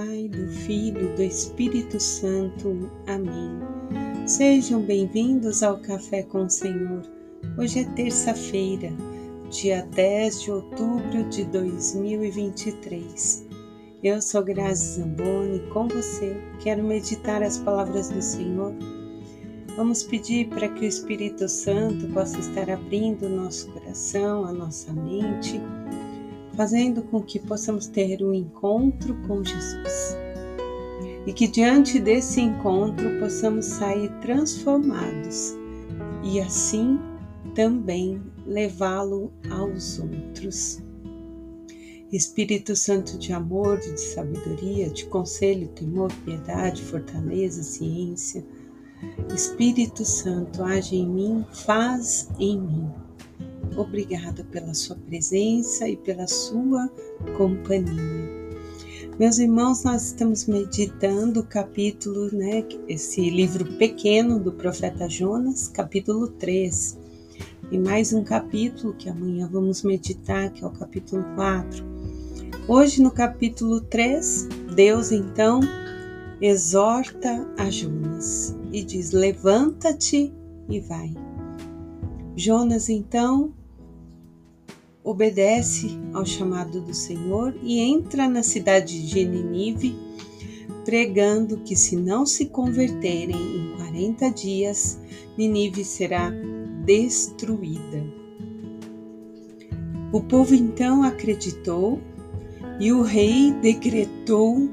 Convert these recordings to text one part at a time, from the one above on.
Pai, do Filho e do Espírito Santo. Amém. Sejam bem-vindos ao Café com o Senhor. Hoje é terça-feira, dia 10 de outubro de 2023. Eu sou Grazi Zamboni, com você quero meditar as palavras do Senhor. Vamos pedir para que o Espírito Santo possa estar abrindo o nosso coração, a nossa mente fazendo com que possamos ter um encontro com Jesus. E que diante desse encontro possamos sair transformados e assim também levá-lo aos outros. Espírito Santo de amor, de sabedoria, de conselho, temor, piedade, fortaleza, ciência. Espírito Santo, age em mim, faz em mim Obrigada pela sua presença e pela sua companhia. Meus irmãos, nós estamos meditando o capítulo, né, esse livro pequeno do profeta Jonas, capítulo 3. E mais um capítulo que amanhã vamos meditar, que é o capítulo 4. Hoje, no capítulo 3, Deus então exorta a Jonas e diz: Levanta-te e vai. Jonas então obedece ao chamado do Senhor e entra na cidade de Nínive, pregando que se não se converterem em 40 dias, Nínive será destruída. O povo então acreditou e o rei decretou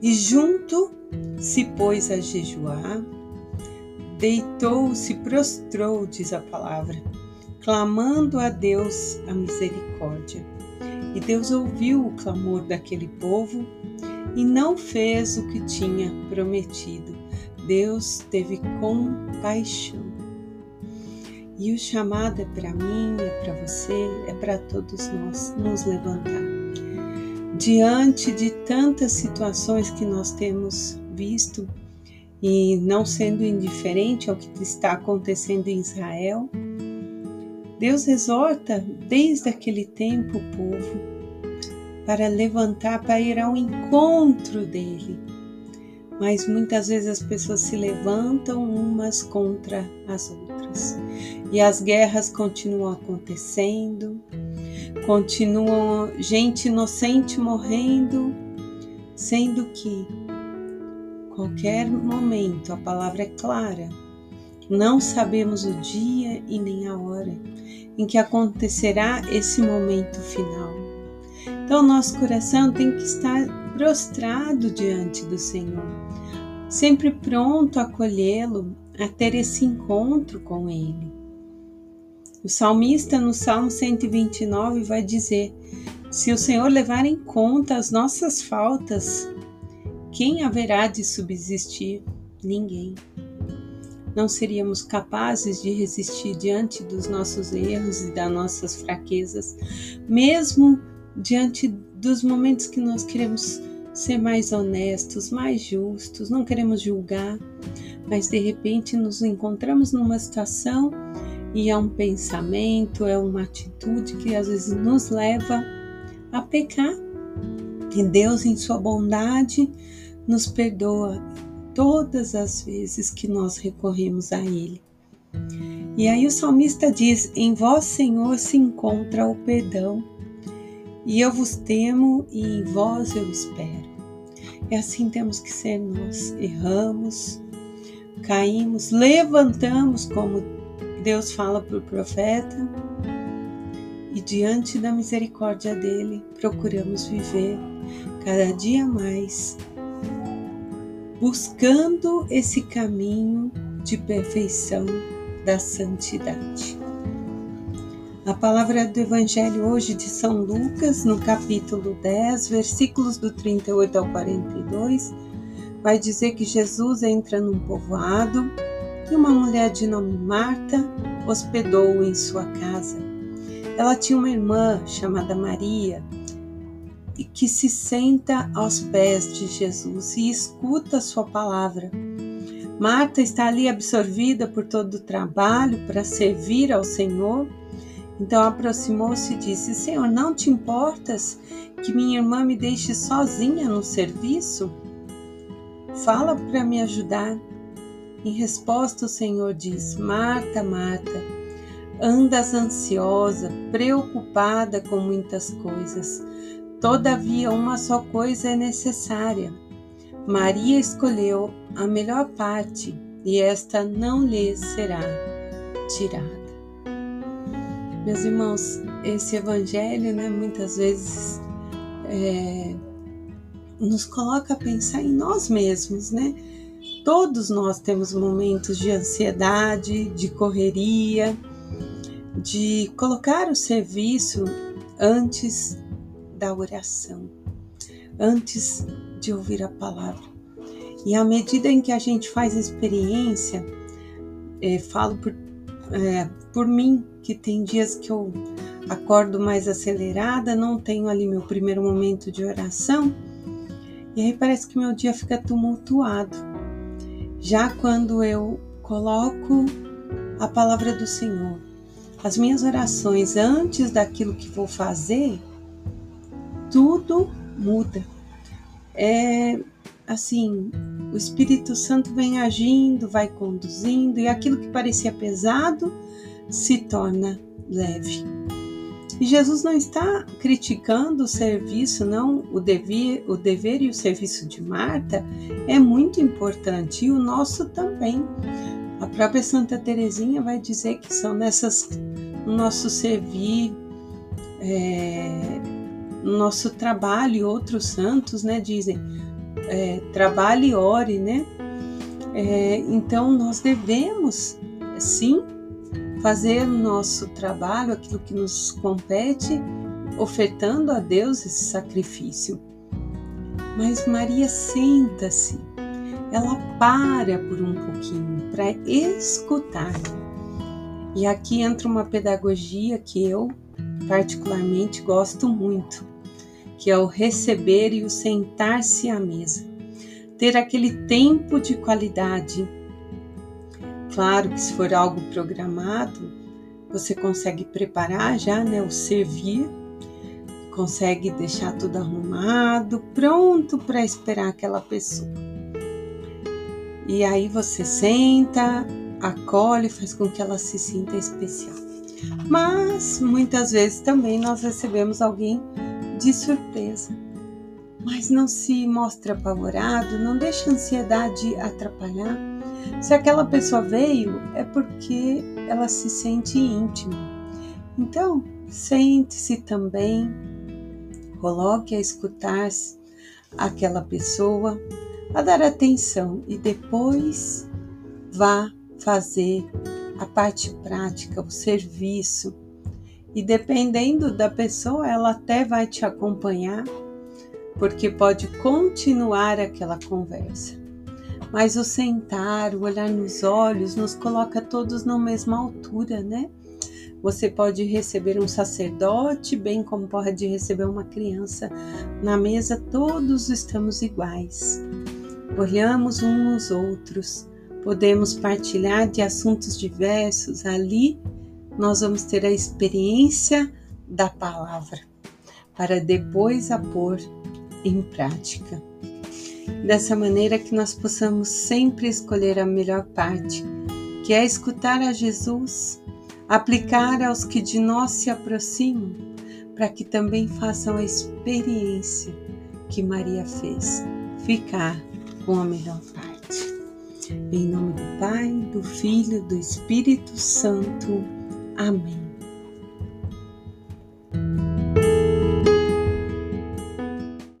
e junto se pôs a jejuar, deitou-se, prostrou, diz a palavra, clamando a Deus a misericórdia. E Deus ouviu o clamor daquele povo e não fez o que tinha prometido. Deus teve compaixão. E o chamado é para mim, é para você, é para todos nós nos levantar. Diante de tantas situações que nós temos visto e não sendo indiferente ao que está acontecendo em Israel, Deus exorta desde aquele tempo o povo para levantar, para ir ao encontro dele. Mas muitas vezes as pessoas se levantam umas contra as outras. E as guerras continuam acontecendo, continuam gente inocente morrendo, sendo que qualquer momento a palavra é clara. Não sabemos o dia e nem a hora em que acontecerá esse momento final. Então, nosso coração tem que estar prostrado diante do Senhor, sempre pronto a acolhê-lo, a ter esse encontro com Ele. O salmista, no Salmo 129, vai dizer: Se o Senhor levar em conta as nossas faltas, quem haverá de subsistir? Ninguém não seríamos capazes de resistir diante dos nossos erros e das nossas fraquezas, mesmo diante dos momentos que nós queremos ser mais honestos, mais justos, não queremos julgar, mas de repente nos encontramos numa situação e é um pensamento, é uma atitude que às vezes nos leva a pecar. E Deus, em Sua bondade, nos perdoa todas as vezes que nós recorremos a Ele. E aí o salmista diz: Em vós, Senhor, se encontra o perdão, e eu vos temo, e em vós eu espero. E assim temos que ser nós. Erramos, caímos, levantamos, como Deus fala para o profeta, e diante da misericórdia dele, procuramos viver cada dia mais buscando esse caminho de perfeição da santidade. A palavra do Evangelho hoje de São Lucas, no capítulo 10, versículos do 38 ao 42, vai dizer que Jesus entra num povoado e uma mulher de nome Marta hospedou-o em sua casa. Ela tinha uma irmã chamada Maria que se senta aos pés de Jesus e escuta a sua palavra. Marta está ali absorvida por todo o trabalho para servir ao Senhor Então aproximou-se e disse: Senhor, não te importas que minha irmã me deixe sozinha no serviço? Fala para me ajudar. Em resposta, o Senhor diz: Marta, Marta, andas ansiosa, preocupada com muitas coisas. Todavia, uma só coisa é necessária. Maria escolheu a melhor parte e esta não lhe será tirada. Meus irmãos, esse evangelho, né, muitas vezes é, nos coloca a pensar em nós mesmos, né? Todos nós temos momentos de ansiedade, de correria, de colocar o serviço antes da oração, antes de ouvir a palavra. E à medida em que a gente faz experiência, é, falo por, é, por mim, que tem dias que eu acordo mais acelerada, não tenho ali meu primeiro momento de oração, e aí parece que meu dia fica tumultuado. Já quando eu coloco a palavra do Senhor, as minhas orações antes daquilo que vou fazer, tudo muda. É assim, o Espírito Santo vem agindo, vai conduzindo, e aquilo que parecia pesado se torna leve. E Jesus não está criticando o serviço, não. O dever, o dever e o serviço de Marta é muito importante e o nosso também. A própria Santa Teresinha vai dizer que são nessas no nosso servir, é, no nosso trabalho e outros santos, né, dizem é, trabalhe e ore, né? É, então nós devemos sim fazer o nosso trabalho, aquilo que nos compete, ofertando a Deus esse sacrifício. Mas Maria senta-se, ela para por um pouquinho para escutar. E aqui entra uma pedagogia que eu particularmente gosto muito, que é o receber e o sentar-se à mesa. Ter aquele tempo de qualidade Claro que se for algo programado, você consegue preparar já, né, o servir, consegue deixar tudo arrumado, pronto para esperar aquela pessoa. E aí você senta, acolhe, faz com que ela se sinta especial. Mas muitas vezes também nós recebemos alguém de surpresa. Mas não se mostre apavorado, não deixe a ansiedade atrapalhar se aquela pessoa veio, é porque ela se sente íntima. Então, sente-se também, coloque a escutar aquela pessoa, a dar atenção e depois vá fazer a parte prática, o serviço. E dependendo da pessoa, ela até vai te acompanhar, porque pode continuar aquela conversa mas o sentar, o olhar nos olhos, nos coloca todos na mesma altura, né? Você pode receber um sacerdote, bem como pode receber uma criança. Na mesa, todos estamos iguais. Olhamos uns nos outros, podemos partilhar de assuntos diversos. Ali, nós vamos ter a experiência da palavra, para depois a pôr em prática dessa maneira que nós possamos sempre escolher a melhor parte, que é escutar a Jesus, aplicar aos que de nós se aproximam, para que também façam a experiência que Maria fez, ficar com a melhor parte. Em nome do Pai, do Filho, do Espírito Santo. Amém.